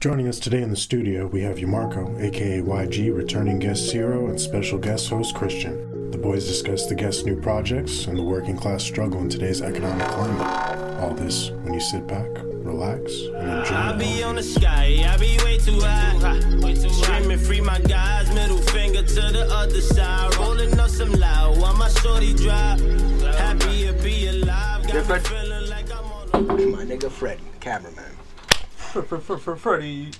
Joining us today in the studio, we have Yamarco, aka YG, returning guest Ciro, and special guest host Christian. The boys discuss the guests' new projects and the working class struggle in today's economic climate. All this when you sit back, relax, and enjoy. I the be on the sky, I be way too high. Screaming free my guys, middle finger to the other side. Rolling up some loud while my shorty drop. Happy to be alive, got me feeling like I'm on a My nigga Fred, cameraman. Freddie.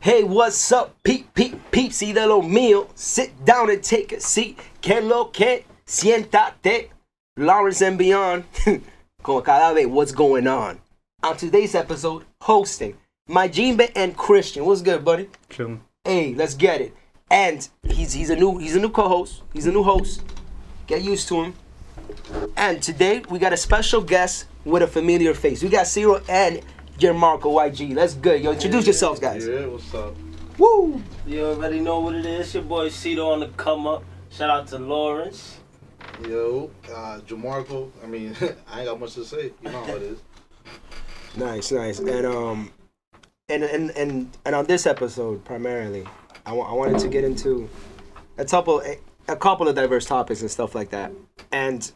Hey, what's up, peep, peep, peepsy de lo mío? Sit down and take a seat. Que lo que? Siéntate. Lawrence and beyond. Como cada vez, what's going on? On today's episode, hosting my Jimbe and Christian. What's good, buddy? Chilling. Hey, let's get it. And he's he's a new he's a new co-host. He's a new host. Get used to him. And today we got a special guest with a familiar face. We got Ciro and Yamarco YG. Let's good. Yo, introduce yourselves, guys. Yeah, what's up? Woo! You already know what it is. Your boy Cito on the come up. Shout out to Lawrence. Yo, uh, Yamarco. I mean, I ain't got much to say. You know how it is. Nice, nice. And um, and and and and on this episode primarily, I I wanted to get into a couple a, a couple of diverse topics and stuff like that. And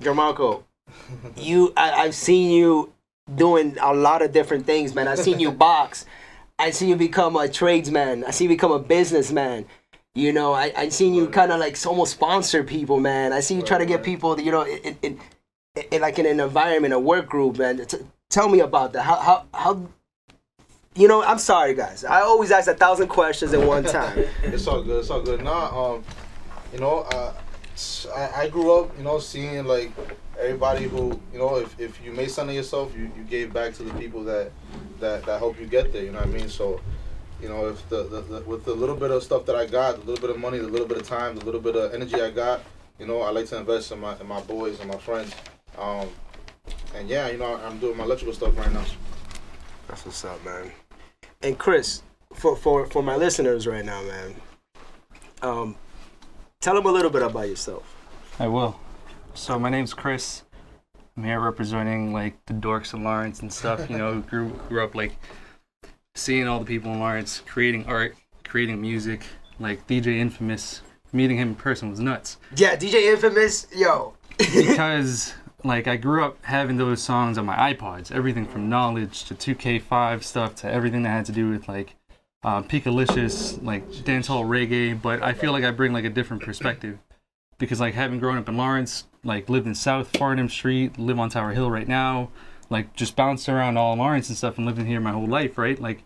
Yamarco, you I, I've seen you doing a lot of different things, man. I've seen you box. I seen you become a tradesman. I seen you become a businessman. You know, I I seen you kind of like almost sponsor people, man. I see you try to get people, you know, in, in, in like in an environment, a work group, man. T- tell me about that. How how how? You know, I'm sorry, guys. I always ask a thousand questions at one time. It's all good. It's all good. Nah, um, you know, uh, I, I grew up, you know, seeing like everybody who, you know, if, if you made something of yourself, you, you gave back to the people that that that help you get there. You know what I mean? So, you know, if the, the, the with the little bit of stuff that I got, the little bit of money, the little bit of time, the little bit of energy I got, you know, I like to invest in my in my boys and my friends. Um, and yeah, you know, I'm doing my electrical stuff right now. That's what's up, man. And Chris, for for for my listeners right now, man, um, tell them a little bit about yourself. I will. So my name's Chris. I'm here representing like the dorks in Lawrence and stuff. You know, grew grew up like seeing all the people in Lawrence creating art, creating music. Like DJ Infamous, meeting him in person was nuts. Yeah, DJ Infamous, yo. because like I grew up having those songs on my iPods, everything from Knowledge to 2K5 stuff to everything that had to do with like uh, Peakalicious, like dancehall reggae. But I feel like I bring like a different perspective because like having grown up in Lawrence, like lived in South Farnham Street, live on Tower Hill right now, like just bounced around all Lawrence and stuff and living here my whole life, right? Like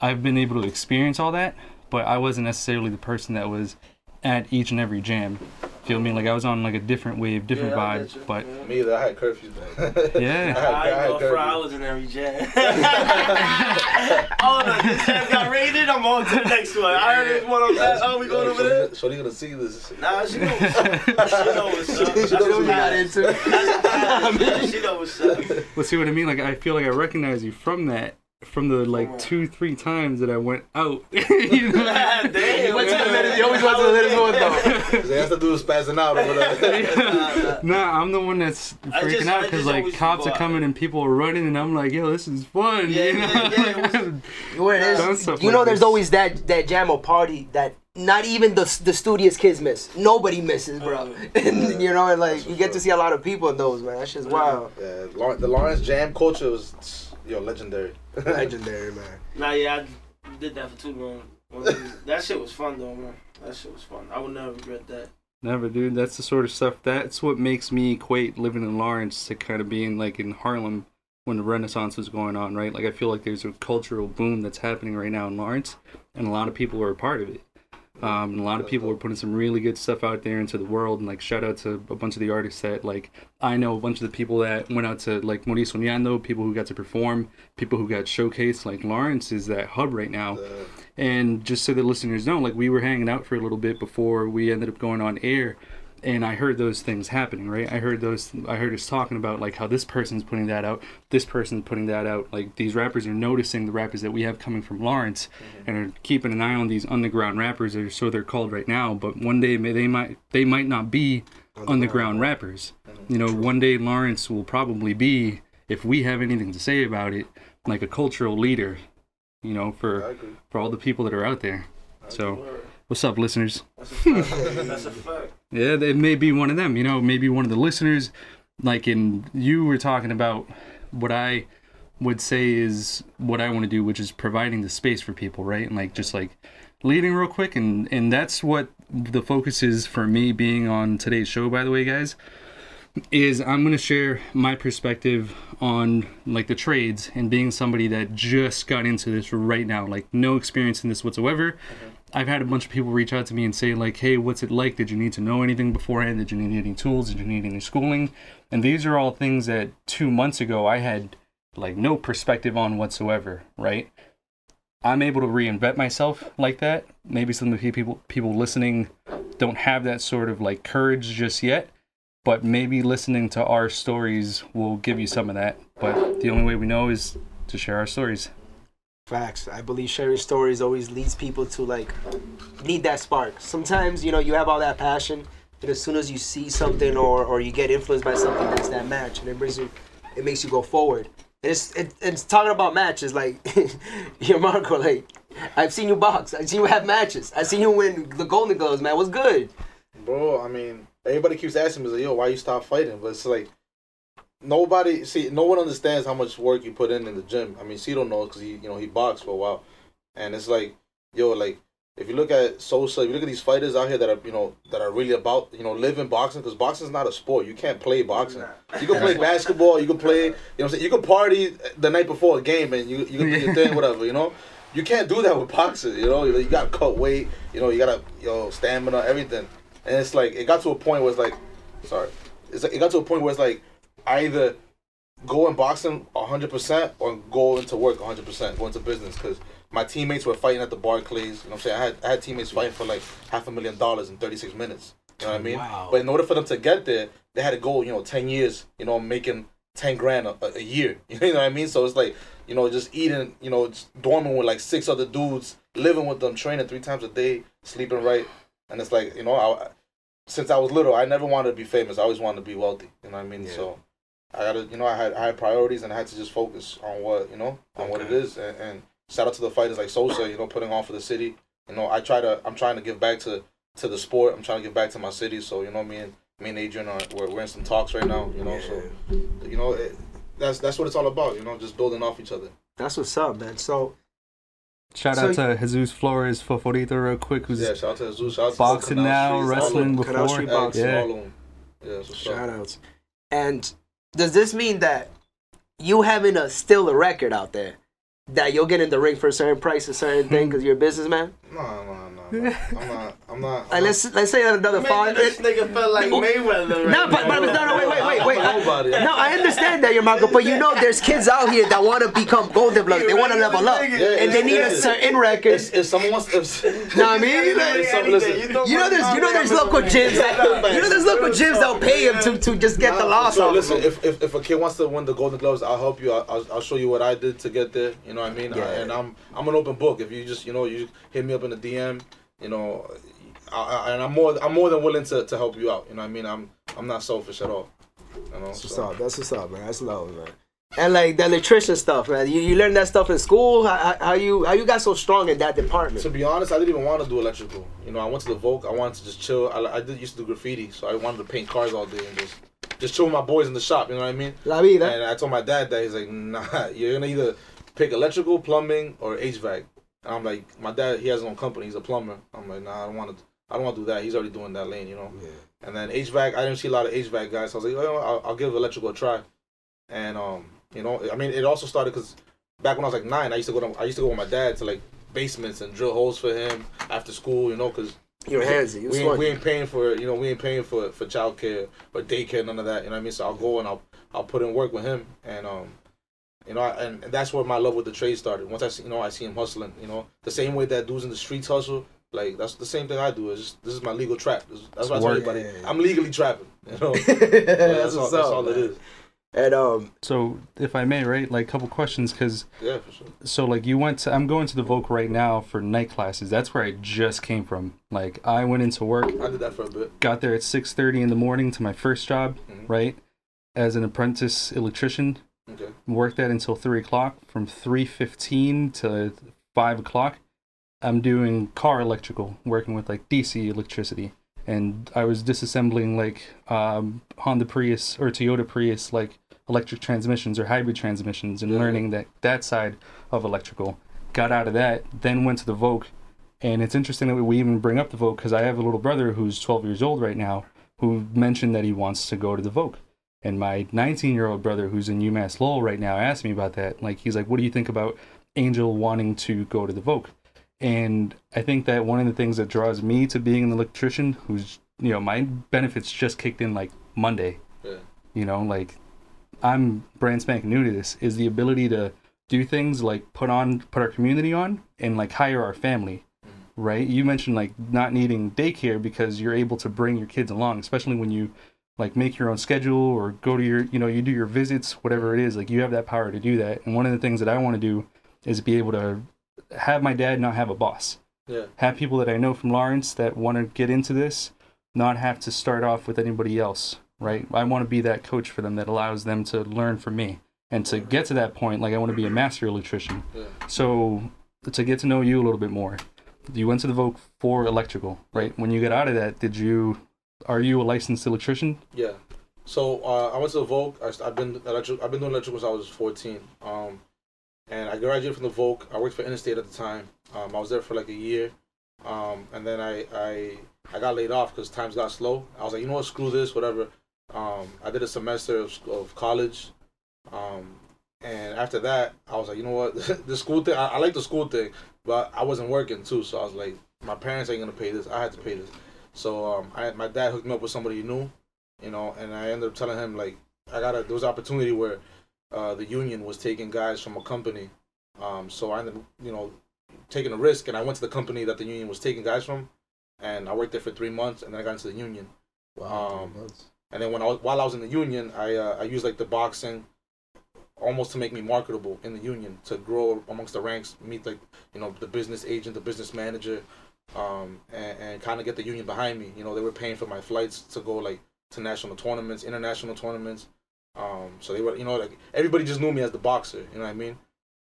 I've been able to experience all that, but I wasn't necessarily the person that was at each and every jam. Feel me? Like I was on like a different wave, different Yeah, I vibe, but Yeah. Me either. I had curfews, man. Yeah. I had, I I had ain't gonna fry, curfews. was in every jam. oh no, this jam got raided. I'm on to the next one. I heard this one on that. Oh, we going over there? So they gonna see this. Nah, she know what's up. She know what's up. She knows what got into. She know what's up. Well, see what I mean? Like I feel like I recognize you from that, from the like two, three times that I went out. you know? God damn. He went to the little- he always went to the little one though. They have to do is spazzing out over there. Nah, I'm the one that's freaking just- out because like cops are go out. coming and people are running, and I'm like, yo, this is fun. Yeah, you know? yeah, yeah, it was- Where Done there's, you like know, there's this. always that that jam or party that not even the the studious kids miss. Nobody misses, bro. Uh, and, you know, and like you get to see a lot of people in those, man. That shit's wild. Yeah, the Lawrence Jam culture was, yo, legendary. Legendary, man. Nah, yeah, I did that for too long. That shit was fun though, man. That shit was fun. I would never regret that. Never, dude. That's the sort of stuff. That's what makes me equate living in Lawrence to kind of being like in Harlem when the Renaissance was going on, right? Like I feel like there's a cultural boom that's happening right now in Lawrence, and a lot of people are a part of it. Um, and a lot of people were putting some really good stuff out there into the world. And like shout out to a bunch of the artists that like I know a bunch of the people that went out to like Maurice Soñando, people who got to perform, people who got showcased. Like Lawrence is that hub right now. And just so the listeners know, like we were hanging out for a little bit before we ended up going on air, and I heard those things happening, right? I heard those. I heard us talking about like how this person's putting that out, this person's putting that out. Like these rappers are noticing the rappers that we have coming from Lawrence, mm-hmm. and are keeping an eye on these underground rappers, or so they're called right now. But one day may- they might they might not be underground rappers. Mm-hmm. You know, one day Lawrence will probably be, if we have anything to say about it, like a cultural leader you know, for agree. for all the people that are out there. So, what's up, listeners? That's a fact. That's a fact. Yeah, it may be one of them. You know, maybe one of the listeners. Like in you were talking about what I would say is what I want to do, which is providing the space for people, right? And like just like leading real quick, and and that's what the focus is for me being on today's show. By the way, guys, is I'm gonna share my perspective on like the trades and being somebody that just got into this right now, like no experience in this whatsoever. Mm-hmm. I've had a bunch of people reach out to me and say like, "Hey, what's it like? Did you need to know anything beforehand? Did you need any tools? Did you need any schooling?" And these are all things that 2 months ago I had like no perspective on whatsoever, right? I'm able to reinvent myself like that. Maybe some of the people people listening don't have that sort of like courage just yet, but maybe listening to our stories will give you some of that. But the only way we know is to share our stories. Facts. I believe sharing stories always leads people to like need that spark. Sometimes you know you have all that passion, and as soon as you see something or or you get influenced by something that's that match, and it brings you, it makes you go forward. And it's it, it's talking about matches like your Marco. Like I've seen you box. I've seen you have matches. I've seen you win the Golden Gloves. Man, what's good? Bro, I mean, everybody keeps asking me, like, yo, why you stop fighting? But it's like, nobody, see, no one understands how much work you put in in the gym. I mean, Cito knows because he, you know, he boxed for a while. And it's like, yo, like, if you look at Sosa, if you look at these fighters out here that are, you know, that are really about, you know, living boxing, because boxing is not a sport. You can't play boxing. You can play basketball, you can play, you know what I'm saying? You can party the night before a game and you, you can do your thing, whatever, you know? You can't do that with boxing, you know? You gotta cut weight, you know, you gotta, you know, stamina, everything. And it's like, it got to a point where it's like, sorry, it's like, it got to a point where it's like, I either go in boxing 100% or go into work 100%, go into business. Because my teammates were fighting at the Barclays. You know what I'm saying? I had, I had teammates fighting for like half a million dollars in 36 minutes. You know what I mean? Wow. But in order for them to get there, they had to go, you know, 10 years, you know, making 10 grand a, a year. You know what I mean? So it's like, you know, just eating, you know, dorming with like six other dudes, living with them, training three times a day, sleeping right. And it's like, you know, I, since I was little, I never wanted to be famous. I always wanted to be wealthy. You know what I mean? Yeah. So I gotta, you know, I had I had priorities and I had to just focus on what, you know, on what it is. And, and shout out to the fighters like Sosa, you know, putting on for the city. You know, I try to, I'm trying to give back to to the sport. I'm trying to give back to my city. So you know, me and me and Adrian are we're, we're in some talks right now. You know, so you know, it, that's that's what it's all about. You know, just building off each other. That's what's up, man. So Shout So- out to Jesus Flores for Favorito real quick, who's Yeah, shout out to Jesus. Shout out to boxing now, Streets, wrestling of them. Canal before. Street boxing. Yeah. all of them. Yeah, that's what's shout outs. And does this mean that you having a still a record out there that you'll get in the ring for a certain price, a certain thing, hmm. because you're a businessman? No, no, no, no. I'm not. I'm not. I'm Like, let's let's say another five. This nigga feel like oh. Mayweather. No, right but, but no, no, wait, wait, wait, wait. I'm nobody. No, I understand that, your Marco, but you know, there's kids out here that want to become Golden Gloves. They want to level up, Yeah, and they need a certain record. If, if someone wants, if, Know what I mean? Like, some- listen, You know, there's you know, there's local gyms that you know, there's local gyms that'll pay him to to just get the Nah, loss so off. of Listen, if, if if a kid wants to win the Golden Gloves, I'll help you. I'll, I'll, I'll show you what I did to get there. You know what I mean? Yeah. I, and I'm I'm an open book. If you just you know you hit me up in the DM, you know, I, I, and I'm more I'm more than willing to, to help you out. You know what I mean? I'm I'm not selfish at all. You know. That's what's so- up. That's what's up, man. That's love, man. And like the electrician stuff, man. You, you learned that stuff in school. How, how- how you how you got so strong in that department? To be honest, I didn't even want to do electrical. You know, I went to the Voc. I wanted to just chill. I, I did used to do graffiti, so I wanted to paint cars all day and just just chill with my boys in the shop. You know what I mean? La vida. And I told my dad that he's like, nah, you're gonna either pick electrical, plumbing, or HVAC. And I'm like, my dad, he has his own company. He's a plumber. I'm like, nah, I don't want to. I don't want to do that. He's already doing that lane, you know. Yeah. And then HVAC, I didn't see a lot of HVAC guys. So I was like, oh, I'll, I'll give electrical a try. And um, you know, I mean, it also started because back when I was like nine, I used to go to, I used to go with my dad to like basements and drill holes for him after school, you know, because You're handsy. You we ain't, we ain't paying for you know we ain't paying for for childcare or daycare none of that you know what I mean so I'll go and I'll I'll put in work with him and um you know I, and that's where my love with the trade started once I see you know I see him hustling you know the same way that dudes in the streets hustle like that's the same thing I do Is this is my legal trap This- that's what I tell Work. everybody Yeah. I'm legally trapping you know that's, that's, all, what's that's up, all it man. is And um, So, if I may, right, like a couple questions, because yeah for sure so like you went to, I'm going to the Voc right now for night classes. That's where I just came from. Like I went into work, I did that for a bit got there at 6:30 in the morning to my first job, Mhm. right, as an apprentice electrician, Okay. Worked that until three o'clock. From three fifteen to five o'clock, I'm doing car electrical, working with like DC electricity, and I was disassembling like um, Honda Prius or Toyota Prius like electric transmissions or hybrid transmissions, and Yeah. learning that that side of electrical. Got out of that, then went to the Voc, and it's interesting that we even bring up the Voc because I have a little brother who's 12 years old right now who mentioned that he wants to go to the Voc. And my 19 year old brother, who's in UMass Lowell right now, asked me about that. Like, he's like, What do you think about Angel wanting to go to the Voc? And I think that one of the things that draws me to being an electrician, who's, you know, my benefits just kicked in like Monday, Yeah. you know, like I'm brand spanking new to this, is the ability to do things like put on, put our community on and like hire our family mm. right? You mentioned like not needing daycare because you're able to bring your kids along, especially when you like make your own schedule or go to your, you know, you do your visits, whatever it is. Like you have that power to do that. And one of the things that I want to do is be able to have my dad not have a boss. Yeah. Have people that I know from Lawrence that want to get into this, not have to start off with anybody else, right? I want to be that coach for them that allows them to learn from me. And to get to that point, like I want to be a master electrician. Yeah. So to get to know you a little bit more, you went to the Voc for electrical, right? When you got out of that, did you, are you a licensed electrician? Yeah. So uh, I went to the Voc. I, have been electric. I've been doing electrical since I was 14. Um, and I graduated from the Voc. I worked for Interstate at the time. Um, I was there for like a year. Um, and then I I I got laid off because times got slow. I was like, you know what, screw this, whatever. Um, I did a semester of, of college. Um, and after that, I was like, you know what, the school thing. I, I like the school thing, but I wasn't working too. So I was like, my parents ain't gonna pay this. I had to pay this. So um, I my dad hooked me up with somebody he knew, you know, and I ended up telling him like I got a there was an opportunity where uh, the union was taking guys from a company, um, so I ended up you know taking a risk and I went to the company that the union was taking guys from, and I worked there for three months and then I got into the union, Um, and then when I was while I was in the union I uh, I used like the boxing almost to make me marketable in the union to grow amongst the ranks meet like you know the business agent the business manager um, and, and kind of get the union behind me. You know, they were paying for my flights to go like to national tournaments, international tournaments. Um, so they were, you know, like everybody just knew me as the boxer. You know what I mean?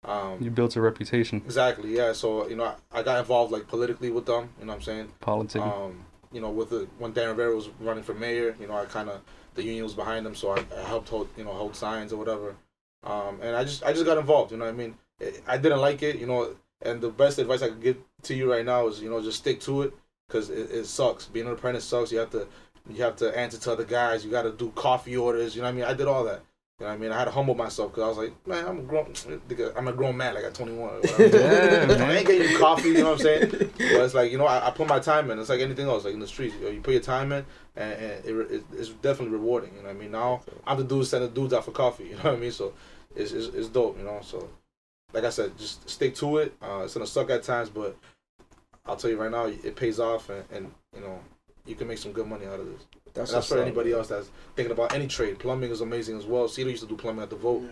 Um, You built a reputation, exactly. Yeah. So you know, I, I got involved like politically with them. You know what I'm saying? politics. Um, you know, with the when Dan Rivera was running for mayor, you know, I kind of the union was behind him, so I, I helped hold, you know, hold signs or whatever. Um, and I just I just got involved. You know what I mean? I- I didn't like it. You know, and the best advice I could give to you right now is you know just stick to it because it, it sucks. Being an apprentice sucks. You have to you have to answer to other guys. You got to do coffee orders. You know what I mean? I did all that. You know what I mean? I had to humble myself because I was like, man, I'm a grown, I'm a grown man. Like at 21. Yeah, I ain't getting you coffee. You know what I'm saying? But it's like you know, I, I put my time in. It's like anything else, like in the streets. You, know, you put your time in, and, and it, it, it's definitely rewarding. You know what I mean? Now I'm the dude sending dudes out for coffee. You know what I mean? So it's it's, it's dope. You know. So like I said, just stick to it. Uh, it's gonna suck at times, but I'll tell you right now, it pays off, and, and you know, you can make some good money out of this. That's, And that's for anybody man. else that's thinking about any trade. Plumbing is amazing as well. Cedar used to do plumbing at the Voc.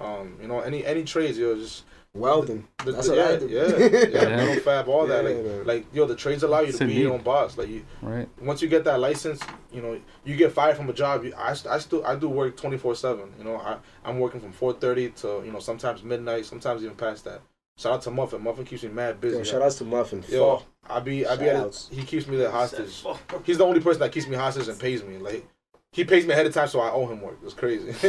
Um, you know, any any trades, yo, just Welding. the, That's the- what yeah, I do. yeah, yeah, Yeah. metal fab, all that. Like, man. like, yo, the trades allow you It's to a be your own boss. Like, you, right. once you get that license, you know, you get fired from a job. You, I, I still, I do work twenty four seven. You know, I, I'm working from four thirty to, you know, sometimes midnight, sometimes even past that. Shout out to Muffin. Muffin keeps me mad busy. Yo, shout out to Muffin. Yo, Fuck. I be, I be at Shout-outs. He keeps me the hostage. He's the only person that keeps me hostage and pays me. Like, he pays me ahead of time, so I owe him work. It's crazy.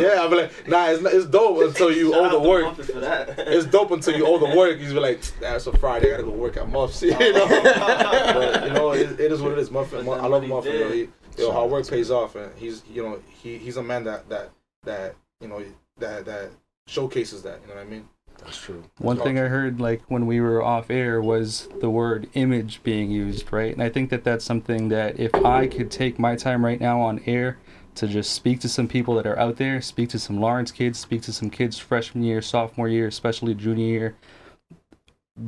yeah, I'm like, nah, it's, not, it's dope until you owe the work. It's dope until you owe the work. He's be like, nah, it's a Friday. I gotta go work at Muffs. You know, but you know, it, it is what it is. Muffin, But I love Muffin. did- Yo, he, yo, hard work pays off, and he's, you know, he he's a man that that that you know that that showcases that. You know what I mean? That's true. One That's thing I heard like when we were off air was the word image being used, right? And I think that that's something that if I could take my time right now on air to just speak to some people that are out there, speak to some Lawrence kids, speak to some kids freshman year, sophomore year, especially junior year,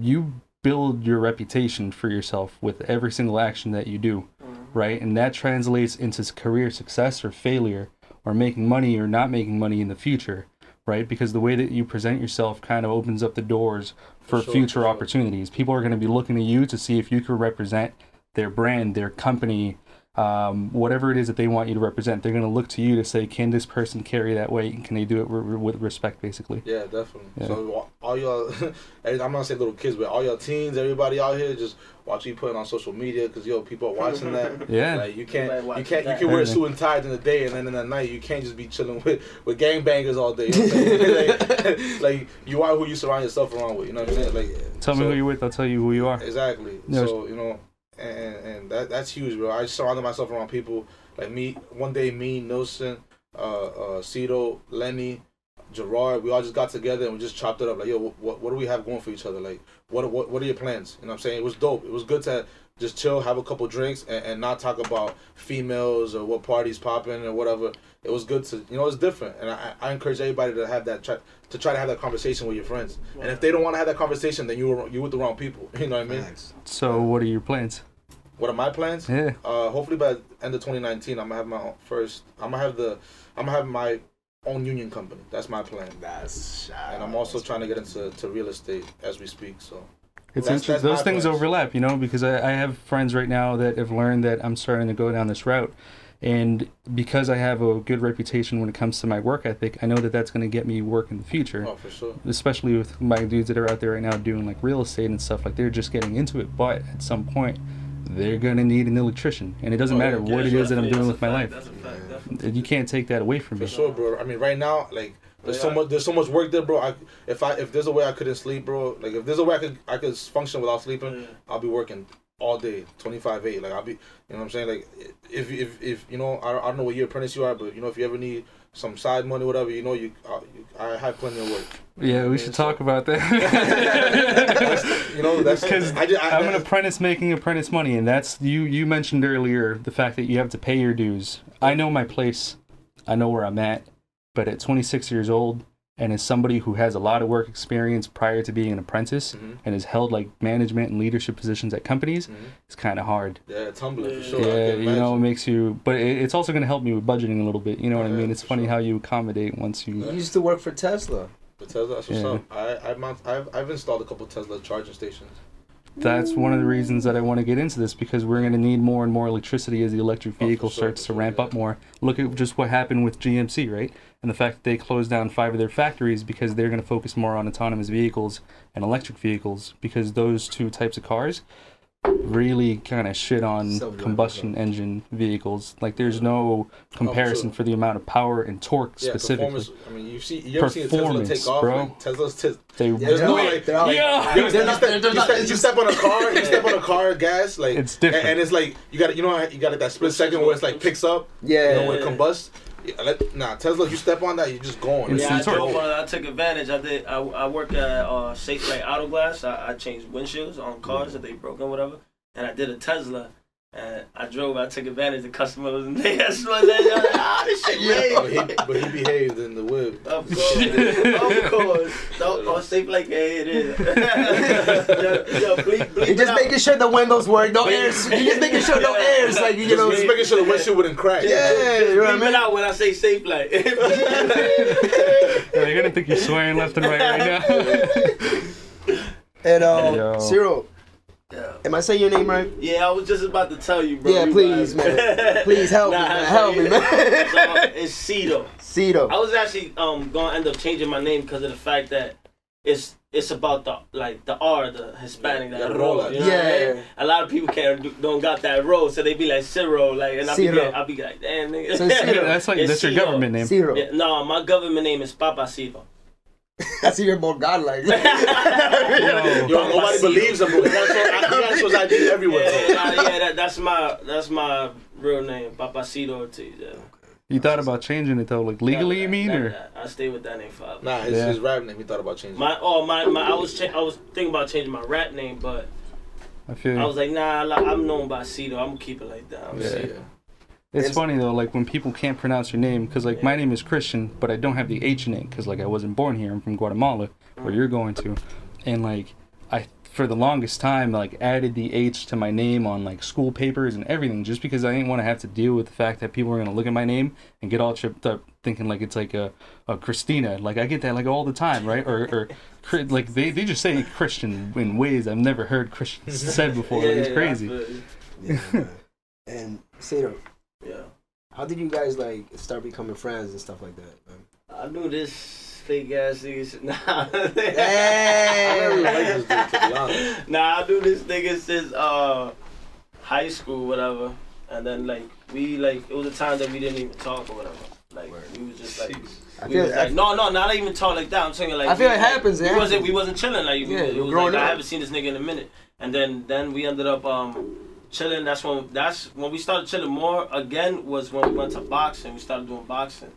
you build your reputation for yourself with every single action that you do, mm-hmm. right? And that translates into career success or failure or making money or not making money in the future, right? Because the way that you present yourself kind of opens up the doors for, For sure, future for sure. opportunities. People are going to be looking to you to see if you can represent their brand, their company, um, whatever it is that they want you to represent. They're going to look to you to say, can this person carry that weight? And can they do it re- re- with respect, basically? Yeah, definitely. Yeah. So all- all y'all, I'm not gonna say little kids, but all y'all teens, everybody out here, just watch you put it on social media because yo, people are watching that. Yeah. Like you can't, Everybody you can't, you can wear a suit and tie in the day, and then in the night you can't just be chilling with with gangbangers all day. You know what I'm saying? like, like, you are who you surround yourself around with. You know what I mean? Like Tell me who you're with. I'll tell you who you are. Exactly. No, so you know, and and that that's huge, bro. I surrounded myself around people like me. One day, me, Nelson, uh, uh, Cito, Lenny, Gerard, we all just got together and we just chopped it up. Like, yo, what what do we have going for each other? Like, what what what are your plans? You know what I'm saying? It was dope. It was good to just chill, have a couple drinks, and, and not talk about females or what parties popping or whatever. It was good to, you know, it's different, and I, I encourage everybody to have that try to try to have that conversation with your friends. And if they don't want to have that conversation, then you were you with the wrong people. You know what I mean? So, what are your plans? What are my plans? Yeah. Uh, hopefully by the end of 2019, I'm gonna have my own first. I'm gonna have the. I'm gonna have my own union company. That's my plan. That's shy. And I'm also trying to get into to real estate as we speak. So It's That's- interesting. that's Those things plans. overlap, you know, because I, I have friends right now that have learned that I'm starting to go down this route. And because I have a good reputation when it comes to my work ethic, I know that that's going to get me work in the future. oh, for sure. Especially with my dudes that are out there right now doing like real estate and stuff, like they're just getting into it. But at some point, they're going to need an electrician. And it doesn't Oh, matter yeah, what it sure, is that I'm doing with my fact, life. That's a fact. You can't take that away from For me. For sure, bro. I mean, right now, like, there's so much, there's so much work there, bro. I, if I, if there's a way I couldn't sleep, bro, like, if there's a way I could, I could function without sleeping, Yeah. I'll be working all day, 25 eight. Like, I'll be, you know what I'm saying? Like, if, if, if, you know, I, don't- I don't know what year apprentice you are, but you know, if you ever need some side money, whatever, you know, you, uh, you I have plenty of work. Yeah, we should so- talk about that. You know, that's Because I, I, I'm an apprentice making apprentice money, and that's you. You mentioned earlier the fact that you have to pay your dues. I know my place, I know where I'm at, but at 26 years old, and as somebody who has a lot of work experience prior to being an apprentice Mhm. and has held like management and leadership positions at companies, Mhm. it's kind of hard. Yeah, it's humbling for Yeah. sure. Yeah, you know, it makes you, but it, it's also going to help me with budgeting a little bit. You know what I mean? It's funny sure. how you accommodate once you. You used to work for Tesla. But Tesla, that's what's Yeah. up. I, I mount, I've, I've installed a couple Tesla charging stations. That's one of the reasons that I want to get into this because we're going to need more and more electricity as the electric Oh, vehicle sure, starts for to sure, ramp yeah. up more. Look at just what happened with GMC, right? And the fact that they closed down five of their factories because they're going to focus more on autonomous vehicles and electric vehicles because those two types of cars really kind of shit on Self-driving combustion cars. engine vehicles. Like there's no oh, comparison sure. for the amount of power and torque Yeah, specifically. performance. I mean, you see, you ever seen a Tesla Performance, take off? bro. Like, Tesla's t- They Yeah, There's they're no, like- like- they're like- Yeah. You, They're you not- step, they're you, not- step, you step on a car, you step on a car gas, like It's different. and, and it's like you got you know you got that split second where it's like picks up, Yeah. you know, when it combusts. Yeah, let, nah, Tesla, you step on that, you're just going. It's Yeah, I insane. drove on it. I took advantage. I did. I, I work at uh, Safelite Auto Glass. I, I changed windshields on cars that they broke and whatever. And I did a Tesla. And I drove. I took advantage. of customers and they had smelled that. They're like, Ah, this shit but, he, made. but he behaved in the whip. Of course, of course. No, on Safe like yeah, it is. yo, yo, bleep, bleep You're just out. making sure the windows work, no airs. You're just making sure no airs, like you Just, know. just making sure the windshield wouldn't crack. Yeah, you know what I Bleep mean. out when I say Safe like. Yeah, you're gonna think you're swearing left and right right now. And um, Yo. Cyril, Yeah. am I saying your name right? Yeah, I was just about to tell you, bro. Yeah, You please, guys- man. Please help me, man. Help me, man. so, it's Cito. Cito. I was actually um gonna end up changing my name because of the fact that it's it's about the like the R, the Hispanic, that Yeah, roll. roll. You know what I Yeah. mean? A lot of people can't do, don't got that roll, so they be like Ciro, like, and I be like, I be like, damn nigga. So Ciro. That's like It's that's your government name. Ciro. Yeah, no, my government name is Papa Ciro. I see you're more godlike. Yo. Yo, nobody believes him, bro. He got his- he got ID everywhere. Yeah, nah, yeah, that, that's my that's my real name, Papacito Ortiz. Yeah. You thought about changing it though, like legally, you mean, nah, or nah, I stay with that name forever. Nah, his, Yeah. his rap name, he thought about changing. My oh my, my I was cha- I was thinking about changing my rap name, but I feel I was like, nah, I'm known by Cito. I'm gonna keep it like that. I'm yeah. Cito. It's It's- funny though, like when people can't pronounce your name, because like my name is Christian, but I don't have the H in it, because like I wasn't born here. I'm from Guatemala, where you're going to, and like I for the longest time like added the H to my name on like school papers and everything, just because I didn't want to have to deal with the fact that people were gonna look at my name and get all tripped up, thinking like it's like a, a Christina. Like I get that like all the time, right? Or or like they they just say Christian in ways I've never heard Christian said before. like, it's Yeah, crazy. I feel. Yeah, and Cedar, Yeah. How did you guys like start becoming friends and stuff like that? Man? I knew this fake ass nigga. Nah. Hey! liked dude, to nah, I knew this nigga since uh high school, whatever. And then like we like it was a time that we didn't even talk or whatever. Like we was just like I feel was like no no not even talk like that. I'm saying like I feel we, it happens, it We wasn't we wasn't chilling like we, Yeah, it was growing like I haven't seen this nigga in a minute. And then then we ended up um chilling. That's when that's when we started chilling more again was when we went to boxing. We started doing boxing.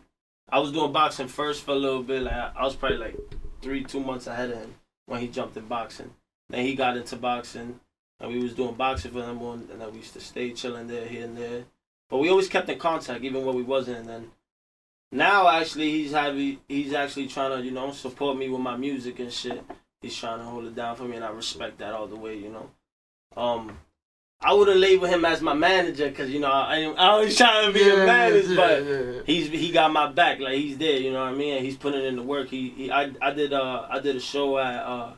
I was doing boxing first for a little bit. Like I, was probably like three two months ahead of him when he jumped in boxing. Then he got into boxing, and we was doing boxing for him, on, and then we used to stay chilling there here and there. But we always kept in contact, even when we wasn't. And then now, actually, he's happy. He's actually trying to, you know, support me with my music and shit. He's trying to hold it down for me, and I respect that all the way, you know. Um, I wouldn't label him as my manager because you know I, I always trying to be a manager, but he's he got my back. Like he's there, you know what I mean. He's putting in the work. He, he I I did uh I did a show at uh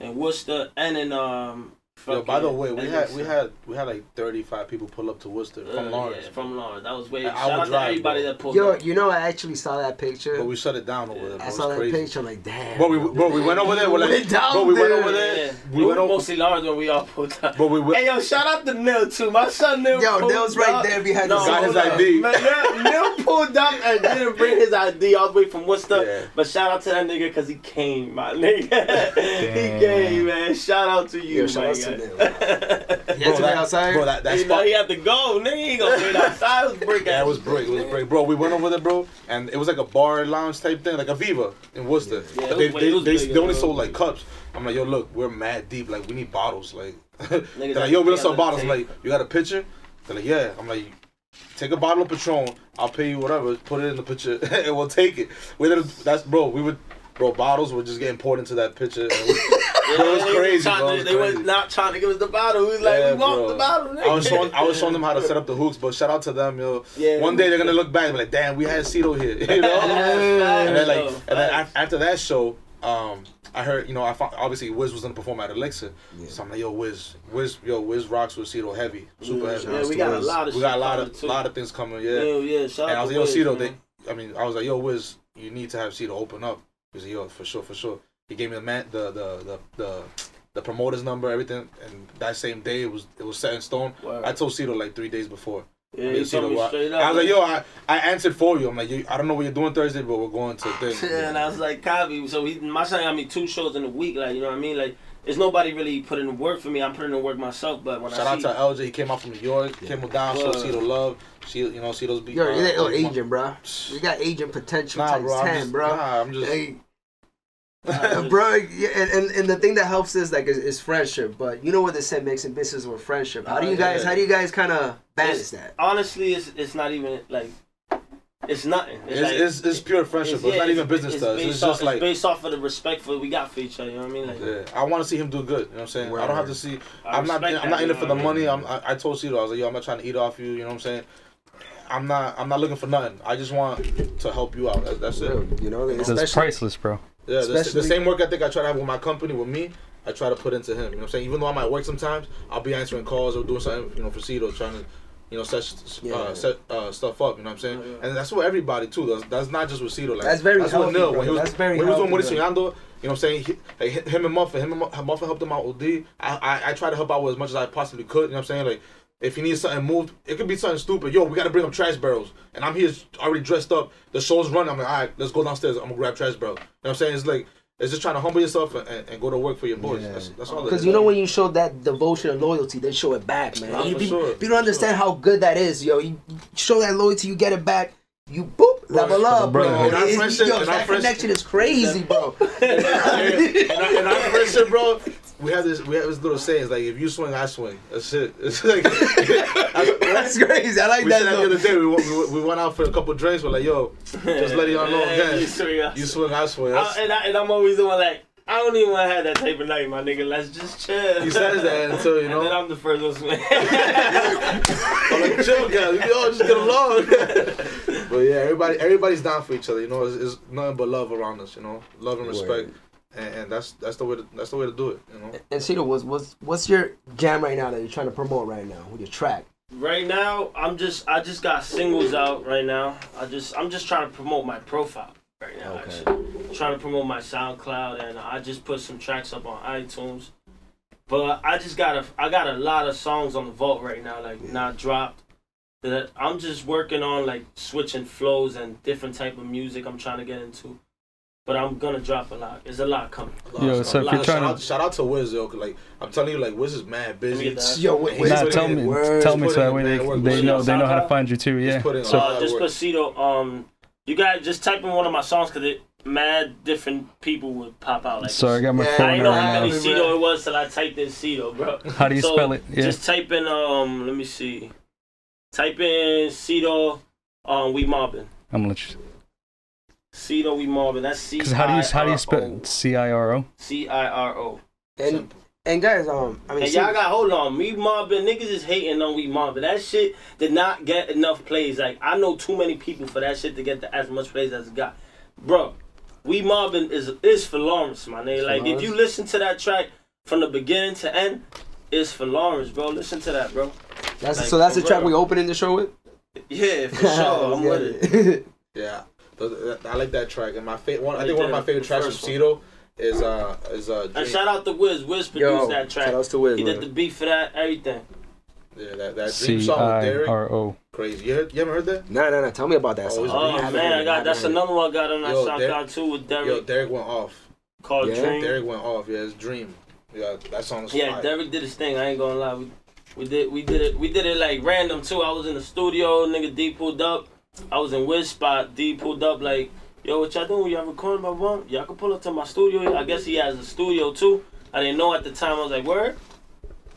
in Worcester and in um. Yo, by the way, we had we had we had like 35 people pull up to Worcester Uh, from Lawrence, Yeah, from Lawrence. That was way. And Shout out to drive, everybody bro. that pulled Yo, up. you know, I actually saw that picture. but we shut it down over there. Bro. I saw that crazy. picture. I'm like, damn. Bro, we bro, we went over there. We're like, Went down bro, we went there. over Yeah, there. we We went over. mostly Lawrence when we all pulled up. But we went. Hey yo, shout out to Nil too. My son Nil. Yo, pulled Nil's right up. there behind no, the Got his. ID. Man, Nil, Nil pulled up and didn't bring his ID all the way from Worcester. Yeah. But shout out to that nigga because he came, my nigga. he came, man. Shout out to you, Yo, shout my out to guy. Nil. Bro, You had to wait that, outside? bro, that, that you know spot. he had to go, nigga. He ain't gonna wait outside. It was brick Yeah, it was break. It was break, bro. We went over there, bro, and it was like a bar lounge type thing, like a Viva in Worcester. Yeah, it But they, they, they, big, they only sold like cups. I'm like, yo, look, we're mad deep. Like, we need bottles. Like, they're like, yo, we don't sell bottles. I'm like, you got a pitcher? They're like, yeah. I'm like, take a bottle of Patron. I'll pay you whatever. Put it in the pitcher, and we'll take it. We did that's bro. We would. Bro, bottles were just getting poured into that pitcher. And we, Yeah, Bro, it was they crazy, bro, to- was they was crazy. not trying to give us the bottle. We was like, Yeah, we want bro. the bottle. Nigga. I was showing I was showing them how to set up the hooks, but shout out to them, yo. Yeah. One day they're gonna look back and be like, damn, we had Cito here, you know. and then like, and then after that show, um, I heard, you know, I found obviously Wiz was gonna perform at Elixir, so I'm like, yo, Wiz, Wiz, yo, Wiz rocks with Cito heavy, super heavy. Yeah, we got a lot of We got a lot of too. lot of things coming, Yeah, yeah. yeah. Shout And I was like, yo, Wiz, Cito, they, I mean, I was like, yo, Wiz, you need to have Cito open up. He was like, yo, for sure, for sure. He gave me the man, the the the the, the promoter's number, everything, and that same day it was it was set in stone. Word. I told Cito like three days before. Yeah, I he told me straight up. I was like, yo, I, I answered for you. I'm like, I don't know what you're doing Thursday, but we're going to thing. Yeah, and I was like, Kavi. So he, my son got me two shows in a week. Like, you know what I mean? Like, it's nobody really putting in work for me. I'm putting in work myself. But when Shout I out see, to LJ. He came out from New York, came down, showed Word. Cito love. She, you know, Cito's beat. Yo, uh, you're that like, agent, bro. You got agent potential Nah, times bro. I'm 10, just, bro. Nah, I'm just. Hey, uh, Uh, bro, yeah, and, and, and the thing that helps is like is, is friendship. But you know what they said makes in business with friendship. How do you Oh, guys? How do you guys kind of balance It's- that? honestly, it's it's not even like, it's nothing. It's, It's, like, it's, it's pure friendship, but it's yeah, not even business to us. based It's off, just like. based off of the respect for we got for each other. You know what I mean? Like, Yeah, I want to see him do good. You know what I'm saying? I don't have to see. I I'm not. I'm not in it for the what I mean? money. I'm. I, I told Cito, I was like, yo, I'm not trying to eat off you. You know what I'm saying? I'm not. I'm not looking for nothing. I just want to help you out. That's, that's it. You know, It's priceless, bro. Yeah, the, the same work ethic I try to have with my company, with me, I try to put into him. You know what I'm saying? Even though I might work sometimes, I'll be answering calls or doing something, you know, for Cito, trying to, you know, set Yeah. uh, set uh, stuff up. You know what I'm saying? And that's with everybody too. That's, that's not just with Cito. Like That's very that's healthy, with Nil. When he was, That's very when he was doing Mauricio you know what I'm saying? He, like, him and Muffin, him and Mu- Muffin helped him out OD. I, I I try to help out with as much as I possibly could. You know what I'm saying? Like. If he needs something moved, it could be something stupid. Yo, we gotta bring up trash barrels, and I'm here already dressed up. The show's running. I'm like, all right, let's go downstairs. I'm gonna grab trash barrel. You know what I'm saying? It's like it's just trying to humble yourself and, and, and go to work for your boys. That's, that's all. Because you know when you show that devotion and loyalty, they show it back, man. Nah, you, for people, sure, people don't for understand how good that is, yo. You you show that loyalty, you get it back. You boop level up, bro. brotherhood. And our It's- friendship- yo, and our that friendship- connection is crazy, bro. and, our, and our friendship, bro. We have this. We have this little saying. It's like if you swing, I swing. That's it. It's like That's crazy. I like we that. said that the other day. We, went- we, went- we went out for a couple drinks. We're like, yo, just let y'all know Yeah, again. you swing, I You swing. swing, I swing. I, and, I, and I'm always the one like, I don't even want to have that type of night, my nigga. Let's just chill. he says that until you know. And then. I'm the first one swing. I'm like, chill, guys. We all just get along. but yeah, everybody, everybody's down for each other. You know, it's, it's nothing but love around us. You know, love and respect, Word. And, and that's that's the way to, that's the way to do it. You know. And Cito, what's what's what's your jam right now that you're trying to promote right now with your track? right now, I'm just I just got singles out right now. I just I'm just trying to promote my profile right now. Okay. Actually, trying to promote my SoundCloud, and I just put some tracks up on iTunes. But I just got a I got a lot of songs on the vault right now, like not dropped. That I'm just working on like switching flows and different type of music I'm trying to get into. But I'm gonna drop a lot. There's a lot coming. Yo, so if lot you're of shout trying out, to shout out to Wiz, yo. 'cause, Like I'm telling you, like Wiz is mad Let me busy. get that. Yo, wait, He's Nah, putting tell me, words, tell me so that way they, work. they know they know how to find you too. Yeah. So a Uh, of just work. put Cito. Um, you guys just type in one of my songs because it mad different people would pop out. Like so I got my Yeah, I didn't know right how many Cito it was till I typed in Cito, bro. How do you So, spell it? Yeah. Just type in um. Let me see. Type in Cito. Um, we mobbing. I'm gonna. Ch- Cito, we Marvin. That's C. Cause how do you how do you spell C I R O? C I R O. And and guys, um, I mean, And y'all got hold on, we Marvin niggas is hating on we Marvin. That shit did not get enough plays. Like I know too many people for that shit to get the, as much plays as it got. Bro, we Marvin is is for Lawrence, my nigga. Like if you listen to that track from the beginning to end, it's for Lawrence, bro. Listen to that, bro. that's like, so that's the for track we opening the show with. Yeah, for sure. I'm with it. Yeah, Th- I like that track. And my favorite one, I think one of my favorite tracks from first. Cito is uh is uh And shout out to Wiz. Wiz produced Yo, that track. shout outs to Wiz, he did the beat for that, everything. yeah that that Dream C song with Derek. R O. Crazy. You, heard, you haven't heard that? Nah, nah, nah. Tell me about that Oh, song. it's Oh really haven't man, heard I it, got haven't that's heard another one I got on that Yo, SoundCloud Derek- too with Derek Yo, Derek went off. called Yeah? Dream. Derek went off. Yeah, it's Dream. Yeah, that song is Yeah, fire. Derek did his thing. I ain't gonna lie. We, we did we did it we did it like random too. I was in the studio, nigga D pulled up. I was in Wiz spot. D pulled up like, yo, what y'all doing? Y'all recording my one? Y'all can pull up to my studio. I guess he has a studio too. I didn't know at the time. I was like, word.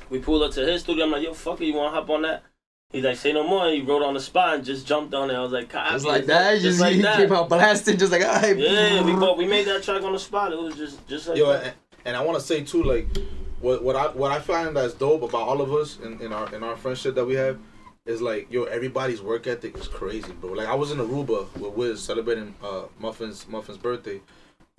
We pulled up to his studio. I'm like, yo, fucker, you wanna hop on that? He's like, say no more. And he wrote on the spot and just jumped on it. I was like, copy Just it. like that. Just, he came out blasting, just like, alright. Yeah, we bought, we made that track on the spot. It was just just like Yo, that. and, and I want to say too, like, what what I what I find that's dope about all of us in, in our in our friendship that we have is like, yo, everybody's work ethic is crazy, bro. Like, I was in Aruba with Wiz celebrating uh Muffin's Muffin's birthday.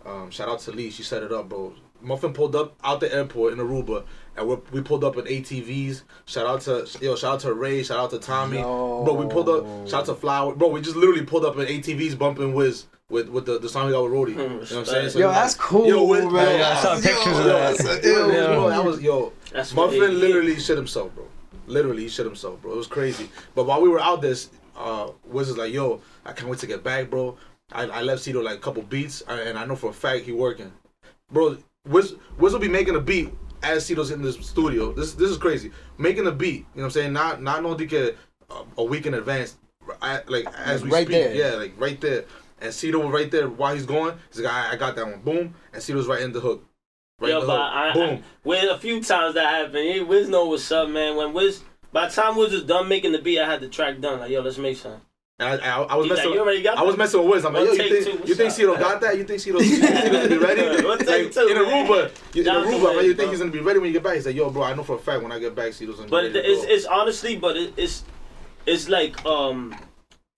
Um, shout out to Lee, she set it up, bro. Muffin pulled up out the airport in Aruba, and we we pulled up in ATVs. Shout out to yo, shout out to Ray, shout out to Tommy, bro. We pulled up. Shout out to Flower, bro. We just literally pulled up in ATVs bumping Wiz with with the the song we got with Rody. You know what I'm saying? So Yo, that's cool, Yo, Wiz- man. Yeah, I saw Yo, of that. that's- Yo, yo, bro, that was yo. That's Muffin literally shit himself, bro. Literally, he shit himself, bro. It was crazy. But while we were out there, uh, Wiz is like, yo, I can't wait to get back, bro. I, I left Cito like a couple beats, and I know for a fact he working, bro. Wiz Wiz will be making a beat as Cito's in the studio. This this is crazy. Making a beat, you know what I'm saying? Not not no DK uh, a week in advance, I, like as we Right speak. there. Yeah, like right there. And Cito was right there while he's going. He's like, I, I got that one. Boom. And Cito's right in the hook. Right Yo, but. I, Boom. I, with a few times that happened, he, Wiz know what's up, man. When Wiz, by the time Wiz was done making the beat, I had the track done. Like, yo, let's make something. And I, I, I was He's like, messing. already got I was messing with Wiz. I'm like, yo, you think you think? Cito got that? You think Cito gonna be ready? Like, two, in. Aruba, you- in Aruba, man, you think bro. he's gonna be ready when you get back? He's like, yo, bro, I know for a fact when I get back, Cito's gonna be But ready. to it's, it's honestly, but it, it's it's like um,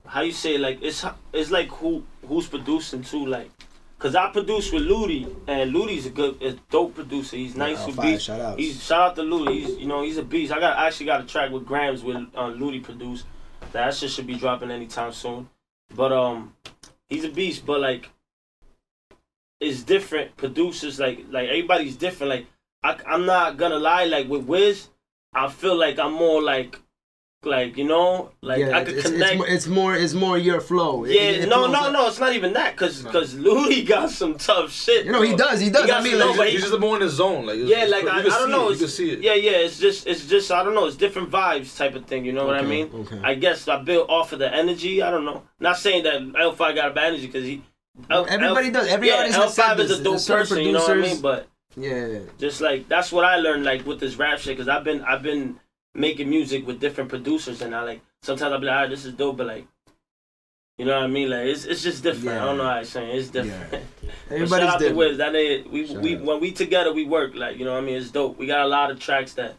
how you say like it's it's like who who's producing too like. Cause I produce with Ludi, and Ludi's a good, a dope producer. He's nice with beats. shout outs. He's shout out to Ludi. He's you know he's a beast. I got I actually got a track with Grams with uh, Ludi produced. That shit should be dropping anytime soon. But um, he's a beast. But like, it's different. Producers like like everybody's different. Like I I'm not gonna lie. Like with Wiz, I feel like I'm more like like you know like yeah, I could it's, it's connect. more, it's more, it's more your flow. Yeah, it no, no, like- no. It's not even that, cause, cause Ludi got some tough shit. You know, he does, he does. got I mean, like, no, but he's just more in his zone. Like, it's- yeah, it's like cra- I, I don't know. It. You can see it. Yeah, yeah. It's just, it's just, I don't know. It's different vibes type of thing. You know what I mean? okay. I guess I built off of the energy. I don't know. Not saying that L5 got a bad energy because he. L- Everybody L- does. Every yeah, artist has L5 is this. a dope There's person. You know what I mean? But Yeah. just like that's what I learned like with this rap shit because I've been I've been making music with different producers and I like sometimes I'll be like, all right, this is dope, but like. You know what I mean? Like it's it's just different. I don't know how I say it. It's different. But Everybody's shout out to different. Wiz. That ain't, we Shout we out. when we together we work like you know what I mean. It's dope. We got a lot of tracks that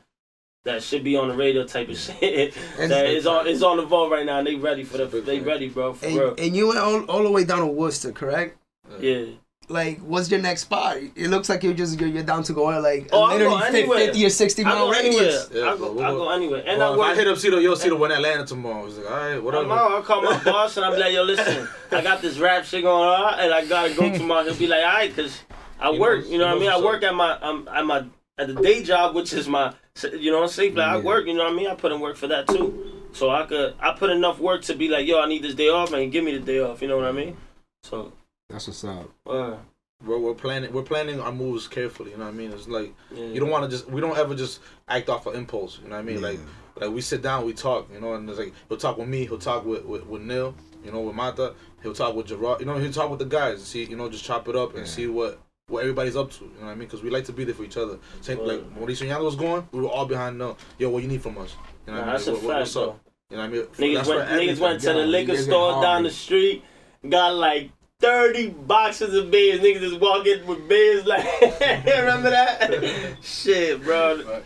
that should be on the radio type of shit. that is on is on the vault right now. and They ready for the they ready, bro. For real. And, and you went all, all the way down to Worcester, correct? Yeah. Like, what's your next spot? It looks like you're just you're, you're down to go on like Oh, I'll go literally fif- anywhere. 50 or 60 I mile go anywhere. radius. Yeah, I go, we'll I go- go anywhere. And Well, I if I hit up Cito, yo, Cito, we're in Atlanta tomorrow. He's like, all right, I'm whatever. out. I call my boss and I'm like, yo, listen, I got this rap shit going on, and I gotta go tomorrow. He'll be like, all right, cause I He work. knows- You know what I mean? I work at my um, at my at the day job, which is my you know safe. Like I work. You know what I mean? I put in work for that too. So I could I put enough work to be like, yo, I need this day off, man. Give me the day off. You know what I mean? So. That's what's up. Uh, We're, we're planning we're planning our moves carefully. You know what I mean? It's like yeah. you don't want to just we don't ever just act off of impulse. You know what I mean? Like like we sit down, we talk. You know, and it's like he'll talk with me, he'll talk with with, with Neil. You know, with Mata, he'll talk with Gerard. You know, he'll talk with the guys. and See, you know, just chop it up and see what. What everybody's up to, you know what I mean? Because we like to be there for each other. Same like when Morir Soñando was going, we were all behind. No, yo, what you need from us? You know what Nah, I that's mean? a What- what- fact, what's bro. up? You know what I mean? Niggas That's went, niggas went to the liquor store down the street, got like 30 boxes of beers. Niggas just walking with beers like, remember that? Shit, bro.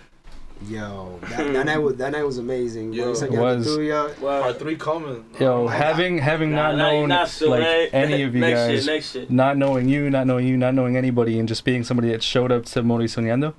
Yo, that, hmm. that night was that night was amazing. Yo, Yo, it was. Well, Part three coming. Yo, Oh, having having nah, not nah, known not so, like man. any of you next guys, Shit, next shit. not knowing you, not knowing you, not knowing anybody, and just being somebody that showed up to Morir Soñando,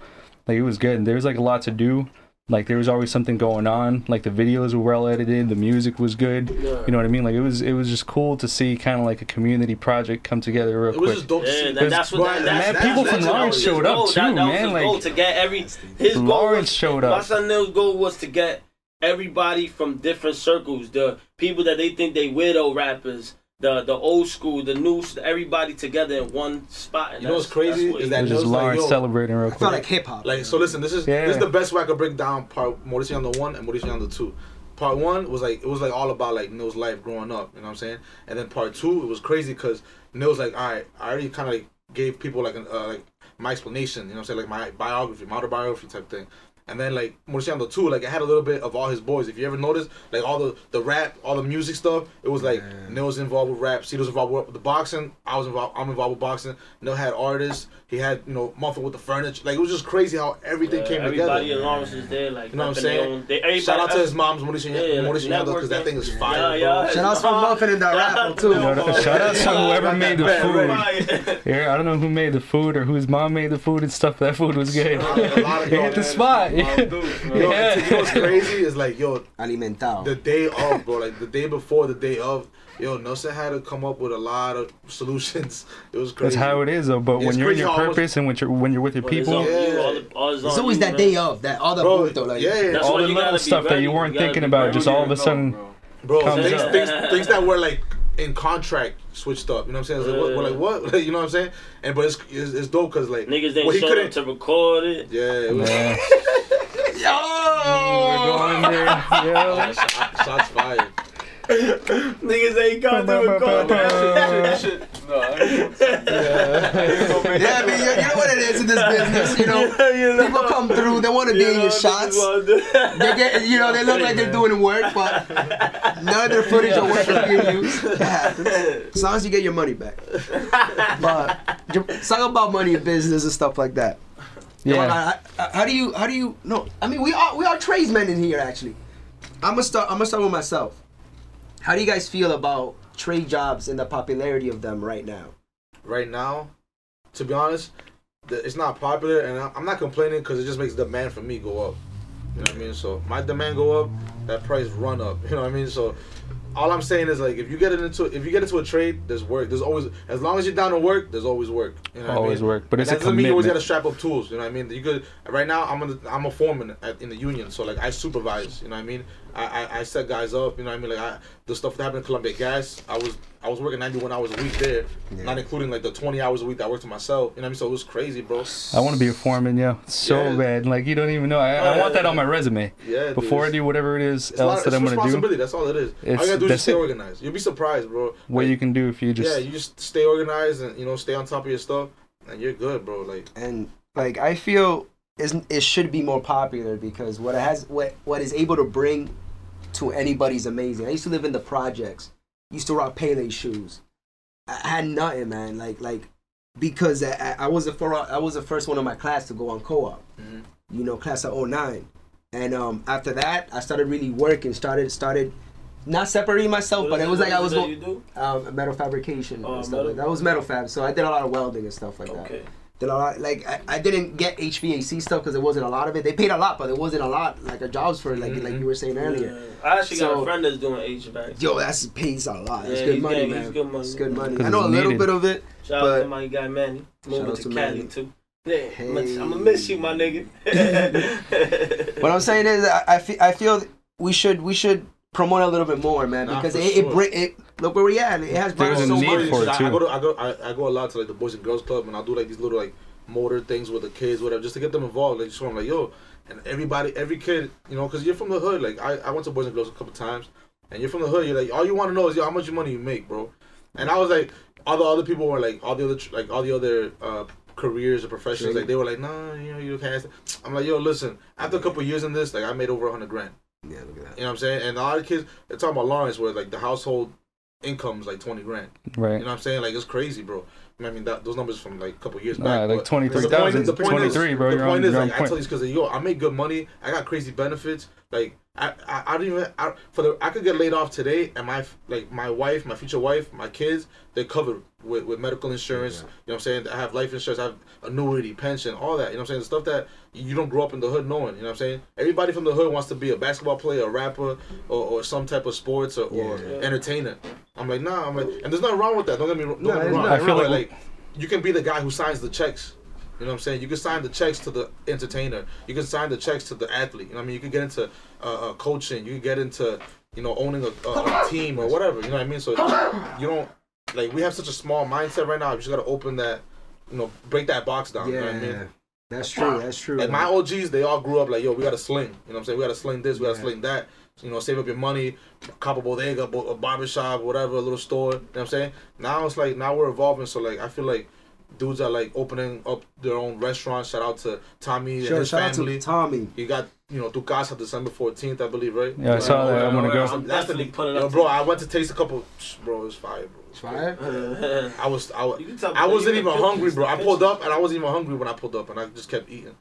like it was good. There was like a lot to do. Like there was always something going on. Like the videos were well edited, the music was good. Yeah. You know what I mean? Like it was it was just cool to see kind of like a community project come together real quick. just Yeah, see. that, that's what Bro, that, that's- that's, that's- people that's from what Lawrence showed up goal. too, that, that man, his like- goal to get every his goal Lawrence was, showed My up. son Neil's goal was to get everybody from different circles, the people that they think they widow rappers, the the old school, the new, everybody together in one spot. And You know what's crazy that's what is that It was just Neil's like, celebrating real I quick. felt like hip hop. Like so, listen. This is Yeah. this is the best way I could break down part Mauricio on the one and Mauricio on the two. Part one was like it was like all about like Neil's life growing up. You know what I'm saying? And then part two it was crazy because Neil's like, all right, I already kind of like gave people like an uh, like my explanation. You know what I'm saying? Like my biography, my autobiography type thing. And then like Mauricio too, like it had a little bit of all his boys. If you ever noticed, like all the the rap, all the music stuff, it was like Neil's involved with rap, Cito's involved with the boxing. I was involved. I'm involved with boxing. Neil had artists. He had you know Muffin with the furniture. Like it was just crazy how everything Yeah, came everybody together. in Lawrence is there, like You know what I'm saying? they- everybody- Shout out to his mom's Mauricio Yeah, Yanda, like Morir Soñando, because that thing is fire, yeah. bro. Shout out to Muffin and that rapper too. Shout out- shout out to whoever made the food. food. Yeah, I don't know who made the food or whose mom made the food and stuff. That food was good. A It hit the spot. Yo, Yeah. and you know what's crazy is like, yo, Alimentado. the day of, bro, like the day before, the day of, yo, Nelson had to come up with a lot of solutions. It was crazy. That's how it is, though. But It's when you're in your how almost- purpose and when you're when you're with your But it's people, on Yeah. you, all the- all is it's always you, that man. day of, that all the Bro, punto, like yeah, That's all the little gotta be stuff that you weren't You thinking about, just all of a sudden. bro, Yeah. things, things, things that were like in contract switched up. You know what I'm saying? It's like, what, we're like, what? you know what I'm saying? And but it's it's, it's dope because like Niggas what didn't he show couldn't- up to record it. Yeah, it was, Yeah. yo. We're going there. Yeah. shots, shots fired. Niggas ain't come to record that shit. No. Yeah, I mean, you, you know what it is in this business. You know, You know? people come through, they want to be in your shots. They get, you know, they look like they're doing work, but none of their footage or work is being used. It happens. As long as you get your money back. But talk about money and business and stuff like that. Yo, Yeah. I- I- how do you? How do you? No, I mean we are we are tradesmen in here actually. I'm gonna start. I'm gonna start with myself. How do you guys feel about trade jobs and the popularity of them right now? right now, to be honest, the, it's not popular, and I- I'm not complaining because it just makes demand for me go up. You know what I mean? So my demand go up, that price run up. You know what I mean? So all I'm saying is like if you get it into if you get into a trade, there's work. There's always as long as you're down to work, there's always work. You know what I Always mean? work, but And it's a that doesn't mean you always gotta strap up tools. You know what I mean? You could right now. I'm a, I'm a foreman at, in the union, so like I supervise. You know what I mean? I, I, I set guys up. You know what I mean? Like I, the stuff that happened in Columbia Gas, I was I was working 91 hours a week there, not including like the 20 hours a week that I worked for myself. You know what I mean? So it was crazy, bro. I want to be a foreman, yo. So Yeah. bad. Like you don't even know. I, I want that on my resume. Yeah. Before I do whatever it is it's else that it's I'm gonna do. That's all it is. all you gotta do is just stay it. organized. You'll be surprised, bro. what Like, you can do if you just yeah, you just stay organized and you know stay on top of your stuff, and you're good, bro. Like and like I feel is it should be more popular because what it has what what is able to bring to anybody's amazing. I used to live in the projects. Used to rock Pele shoes. I had nothing, man. Like like because I, I was the first I was the first one in my class to go on co-op. Mhm. You know, class of 09. And um, after that, I started really working. Started started not separating myself, What but it was like I was going um, metal fabrication Oh, and stuff metal- like that. was metal fab, so I did a lot of welding and stuff like that. Okay. Did a lot like I, I didn't get HVAC stuff because there wasn't a lot of it. They paid a lot, but there wasn't a lot like our jobs for like like you were saying mm-hmm. earlier. Yeah. I actually got a friend that's doing HVAC. Yo, that's pays a lot. That's Yeah, good money, getting- man. good money. It's good money. 'Cause I know a little needed. bit of it. Shout but- out to my guy Manny. Moving out to, to Cali Manny. too. Yeah, I'm gonna miss you, my nigga. What I'm saying is, I, I feel I feel we should we should promote a little bit more, man, Nah, because for it, it sure. bring it. Look where we at. It has brought There's us a so need much. for it, I, too. I go to I go I, I go a lot to like the boys and girls club and I'll do like these little like motor things with the kids whatever just to get them involved like just so I'm like yo and everybody every kid you know because you're from the hood like I, I went to boys and girls a couple times and you're from the hood you're like all you want to know is yo how much money you make bro and I was like all the other people were like all the other like all the other uh careers or professions Sure. like they were like nah you know you can't I'm like yo listen after a couple years in this like I made over a hundred grand Yeah, look at that. you know what I'm saying and a lot of kids they're talking about Lawrence where like the household income's like 20 grand Right. you know what I'm saying? Like it's crazy, bro. I mean, that, those numbers from like a couple years Nah, back. like but 23,000, the point- the point is- 23, bro, The point on- is, I tell these because yo, I make good money. I got crazy benefits. Like I, I, I don't even I, for the I could get laid off today, and my like my wife, my future wife, my kids, they're covered with, with medical insurance. You know what I'm saying? I have life insurance, I have annuity, pension, all that. You know what I'm saying? The stuff that you don't grow up in the hood knowing. You know what I'm saying? Everybody from the hood wants to be a basketball player, a rapper, or, or some type of sports or, or Yeah. entertainer. I'm like, nah. I'm like, and there's nothing wrong with that. Don't get me, don't No, get me wrong. not. I feel But, like- you can be the guy who signs the checks. You know what I'm saying? You can sign the checks to the entertainer. You can sign the checks to the athlete. You know what I mean? You can get into uh, uh, coaching. You can get into you know owning a, a, a team or whatever. You know what I mean? So you don't like we have such a small mindset right now. You just gotta open that, you know, break that box down. You know what I mean? Yeah, that's true. That's true. And my OGs, they all grew up like, yo, we got to sling. You know what I'm saying? We got to sling this, we got to Yeah. sling that. You know, save up your money, cop a bodega, a barbershop, whatever, a little store. You know what I'm saying? Now it's like, now we're evolving. So, like, I feel like dudes are like opening up their own restaurants. Shout out to Tommy and his shout out family. to Tommy. You got, you know, Tu Casa December 14th, I believe, right? Yeah, I saw that. I'm gonna go. I'm definitely putting Yo, up. bro, I went to taste a couple. Bro, it's fire, bro. It's Fire? to- I was, I was, You can tell- I wasn't even hungry, bro. I pulled up and I wasn't even hungry when I pulled up, and I just kept eating.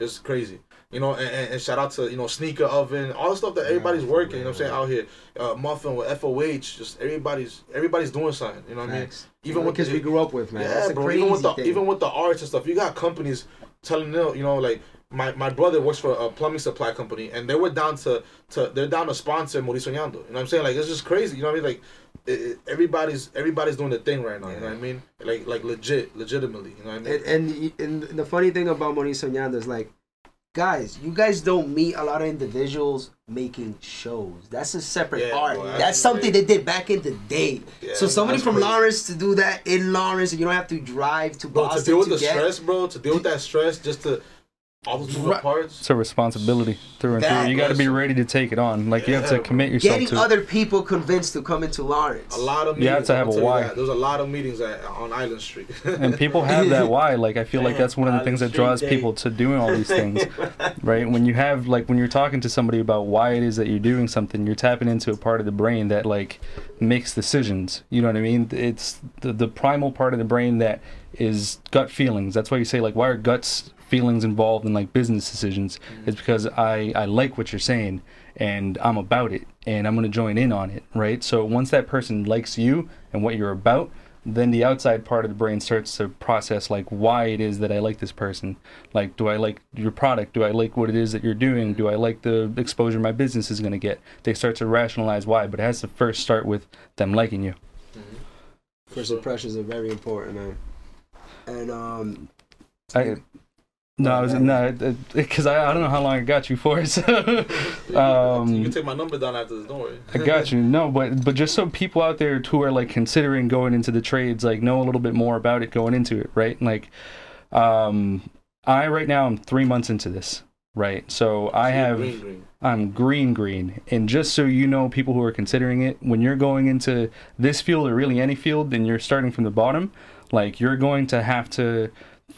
It's crazy, you know. And, and, shout out to you know sneaker oven, all the stuff that everybody's working. You know what I'm saying out here, uh, muffin with FOH, just everybody's everybody's doing something. You know what I mean? Even with kids we grew up with, man. Yeah, bro. crazy Even with the thing. even with the arts and stuff, you got companies telling them, you know, like my, my brother works for a plumbing supply company, and they were down to to they're down to sponsor Morir Soñando. You know what I'm saying? Like it's just crazy. You know what I mean? Like it, it- everybody's everybody's doing their thing right now. You know what I mean? Like like legit, legitimately. You know what I mean? and, and and the funny thing about Morir Soñando is like, guys, you guys don't meet a lot of individuals making shows. That's a separate Yeah, art. bro, that's that's something they did back in the day. Yeah, so somebody from crazy. Lawrence to do that in Lawrence, and you don't have to drive to Bro, Boston to deal with the get. stress, bro, to deal with that stress, just to all those moving Right. parts. It's a responsibility through and That through. You got to be ready to take it on. Like you have to commit yourself Getting to. it. other people convinced to come into Lawrence. A lot of You meetings. have to have a why. There's a lot of meetings at, on Island Street. and people have that why like i feel like that's one of the things that draws day. people to doing all these things right when you have like when you're talking to somebody about why it is that you're doing something you're tapping into a part of the brain that like makes decisions you know what i mean it's the, the primal part of the brain that is gut feelings that's why you say like why are guts feelings involved in like business decisions it's because i i like what you're saying and i'm about it and i'm going to join in on it right so once that person likes you and what you're about then the outside part of the brain starts to process like why it is that I like this person. Like, do I like your product? Do I like what it is that you're doing? Do I like the exposure my business is going to get? They start to rationalize why, but it has to first start with them liking you. First impressions are very important, man. And um, I, no, I was no, because I, I don't know how long I got you for. So, you um, can take my number down after this. Don't worry. I got you. No, but but just so people out there who are like considering going into the trades, like know a little bit more about it going into it, right? Like, um, I right now I'm three months into this, right? So I have Green, green. I'm green green, and just so you know, people who are considering it, when you're going into this field or really any field, and you're starting from the bottom, like you're going to have to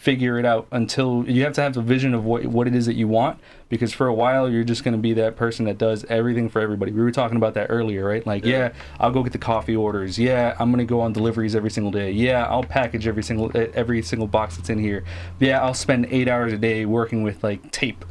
figure it out until you have to have the vision of what what it is that you want because for a while you're just going to be that person that does everything for everybody. We were talking about that earlier, right? Like, yeah, I'll go get the coffee orders. Yeah, I'm going to go on deliveries every single day. Yeah, I'll package every single every single box that's in here. Yeah, I'll spend 8 hours a day working with like tape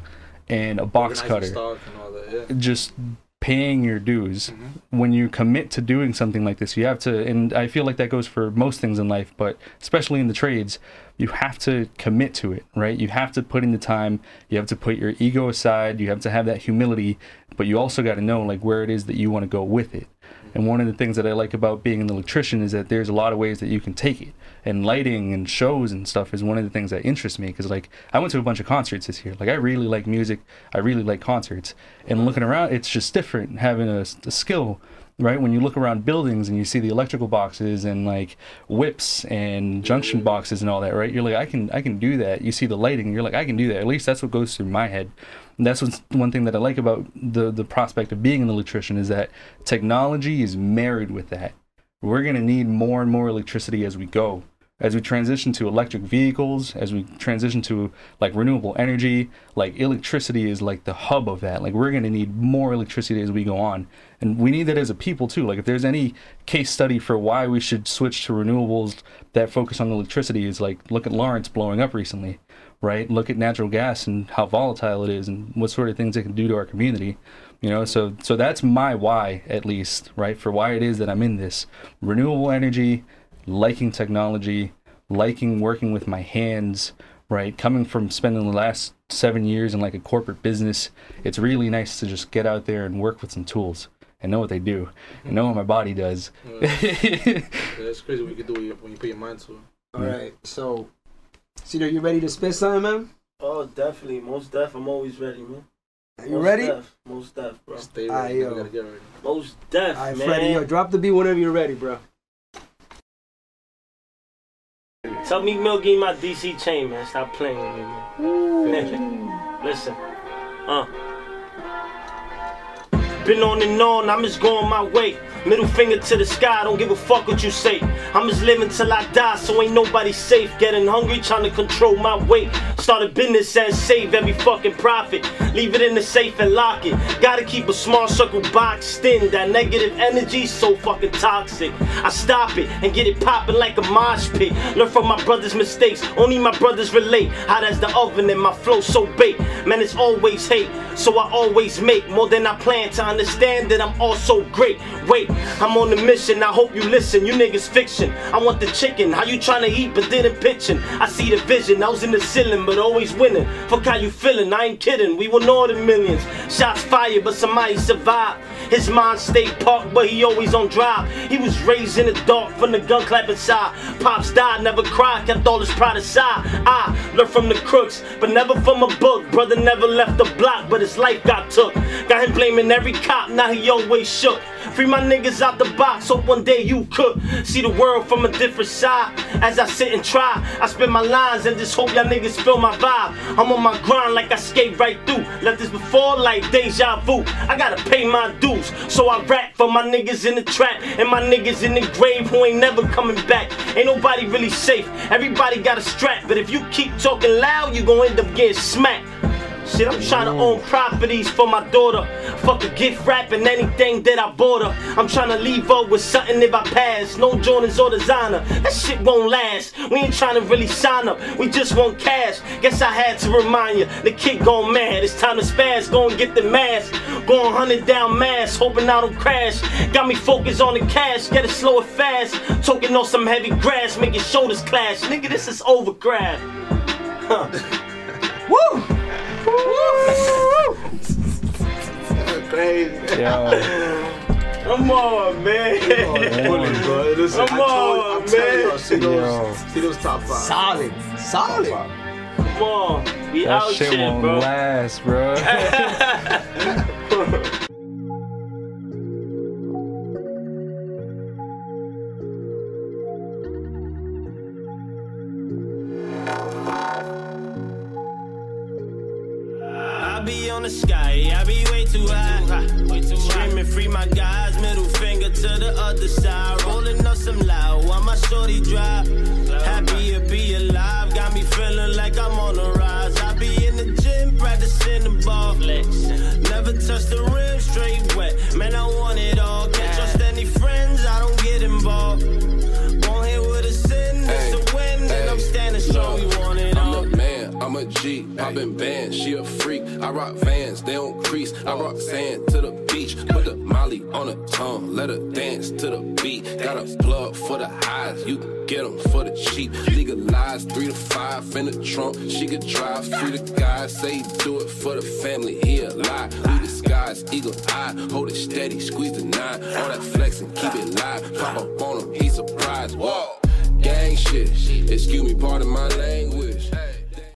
and a box Organizing cutter stock and all that, yeah. just paying your dues. Mm-hmm. When you commit to doing something like this, you have to, and I feel like that goes for most things in life, but especially in the trades, you have to commit to it, right? You have to put in the time, you have to put your ego aside, you have to have that humility, but you also got to know like where it is that you want to go with it. And one of the things that I like about being an electrician is that there's a lot of ways that you can take it. And lighting and shows and stuff is one of the things that interests me because, like, I went to a bunch of concerts this year. Like, I really like music. I really like concerts. And looking around, it's just different having a, a skill, right? When you look around buildings and you see the electrical boxes and like whips and junction boxes and all that, right? You're like, I can, I can do that. You see the lighting, you're like, I can do that. At least that's what goes through my head. That's what's one thing that I like about the the prospect of being an electrician is that technology is married with that. We're gonna need more and more electricity as we go. As we transition to electric vehicles, as we transition to like renewable energy, like electricity is like the hub of that. Like we're gonna need more electricity as we go on. And we need that as a people too. Like if there's any case study for why we should switch to renewables that focus on electricity is like look at Lawrence blowing up recently right? Look at natural gas and how volatile it is and what sort of things it can do to our community. You know, so so that's my why at least, right? For why it is that I'm in this. Renewable energy, liking technology, liking working with my hands, right? Coming from spending the last 7 years in like a corporate business, it's really nice to just get out there and work with some tools and know what they do and know what my body does. Mm. Yeah, it's crazy what you can do when you, when you put your mind to it. All right, so, Cedar, you ready to spit something, man? Oh, definitely. Most def. I'm always ready, man. Are you Most ready? Def. Most def, bro. Stay Aye, ready. you yo. gotta get ready. Most def, All right, man. Freddie, yo, drop the beat whenever you're ready, bro. Tell me, Mill, give me my DC chain, man. Stop playing with me, man. Listen, uh. Been on and on, I'm just going my way. Middle finger to the sky, don't give a fuck what you say. I'm just living till I die, so ain't nobody safe. Getting hungry, trying to control my weight. Start a business and save every fucking profit. Leave it in the safe and lock it. Gotta keep a small circle boxed in. That negative energy so fucking toxic. I stop it and get it popping like a mosh pit. Learn from my brother's mistakes, only my brothers relate. How that's the oven and my flow so baked. Man, it's always hate, so I always make more than I plan to understand that I'm also great. Wait, I'm on the mission, I hope you listen. You niggas fiction. I want the chicken, how you trying to eat but didn't pitching? I see the vision, I was in the ceiling but always winning. Fuck how you feeling, I ain't kidding. We won all the millions. Shots fired, but somebody survived. His mind stayed parked, but he always on drive. He was raised in the dark from the gun clapping side. Pops died, never cried, kept all his pride aside. I learned from the crooks, but never from a book. Brother never left the block, but his life got took. Got him blaming every cop, now he always shook. Free my niggas out the box, hope one day you could see the world from a different side. As I sit and try, I spit my lines and just hope y'all niggas feel my vibe. I'm on my grind like I skate right through. Left this before like deja vu. I gotta pay my dues, so I rap for my niggas in the trap and my niggas in the grave who ain't never coming back. Ain't nobody really safe, everybody got a strap. But if you keep talking loud, you gon' end up getting smacked. Shit, I'm trying to mm. own properties for my daughter. Fuck a gift wrap and anything that I bought her. I'm trying to leave her with something if I pass. No Jordans or designer. That shit won't last. We ain't trying to really sign up. We just want cash. Guess I had to remind you. The kid gone mad. It's time to spaz. Go and get the mask. Going hundred down mass. Hoping I don't crash. Got me focused on the cash. Get it slow and fast. Talking on some heavy grass. Making shoulders clash. Nigga, this is overgrad. Huh. Woo! Crazy. Yo, Come on, man. Bullet, bro. Listen, Come told, on, man. you, see those, see those top five. Solid, solid. Top five. Come on. We that out shit here, won't bro. last, bro. G, poppin' bands, she a freak. I rock vans, they don't crease. I rock sand to the beach, put the molly on her tongue, let her dance to the beat. Got a plug for the highs, you can get them for the cheap. Legalized three to five in the trunk, she could drive. Free the guy, say do it for the family, he a lie. We disguise, eagle eye, hold it steady, squeeze the nine. All that flexing, keep it live. Pop up on him, he surprised. Whoa, gang shit, excuse me, pardon my language.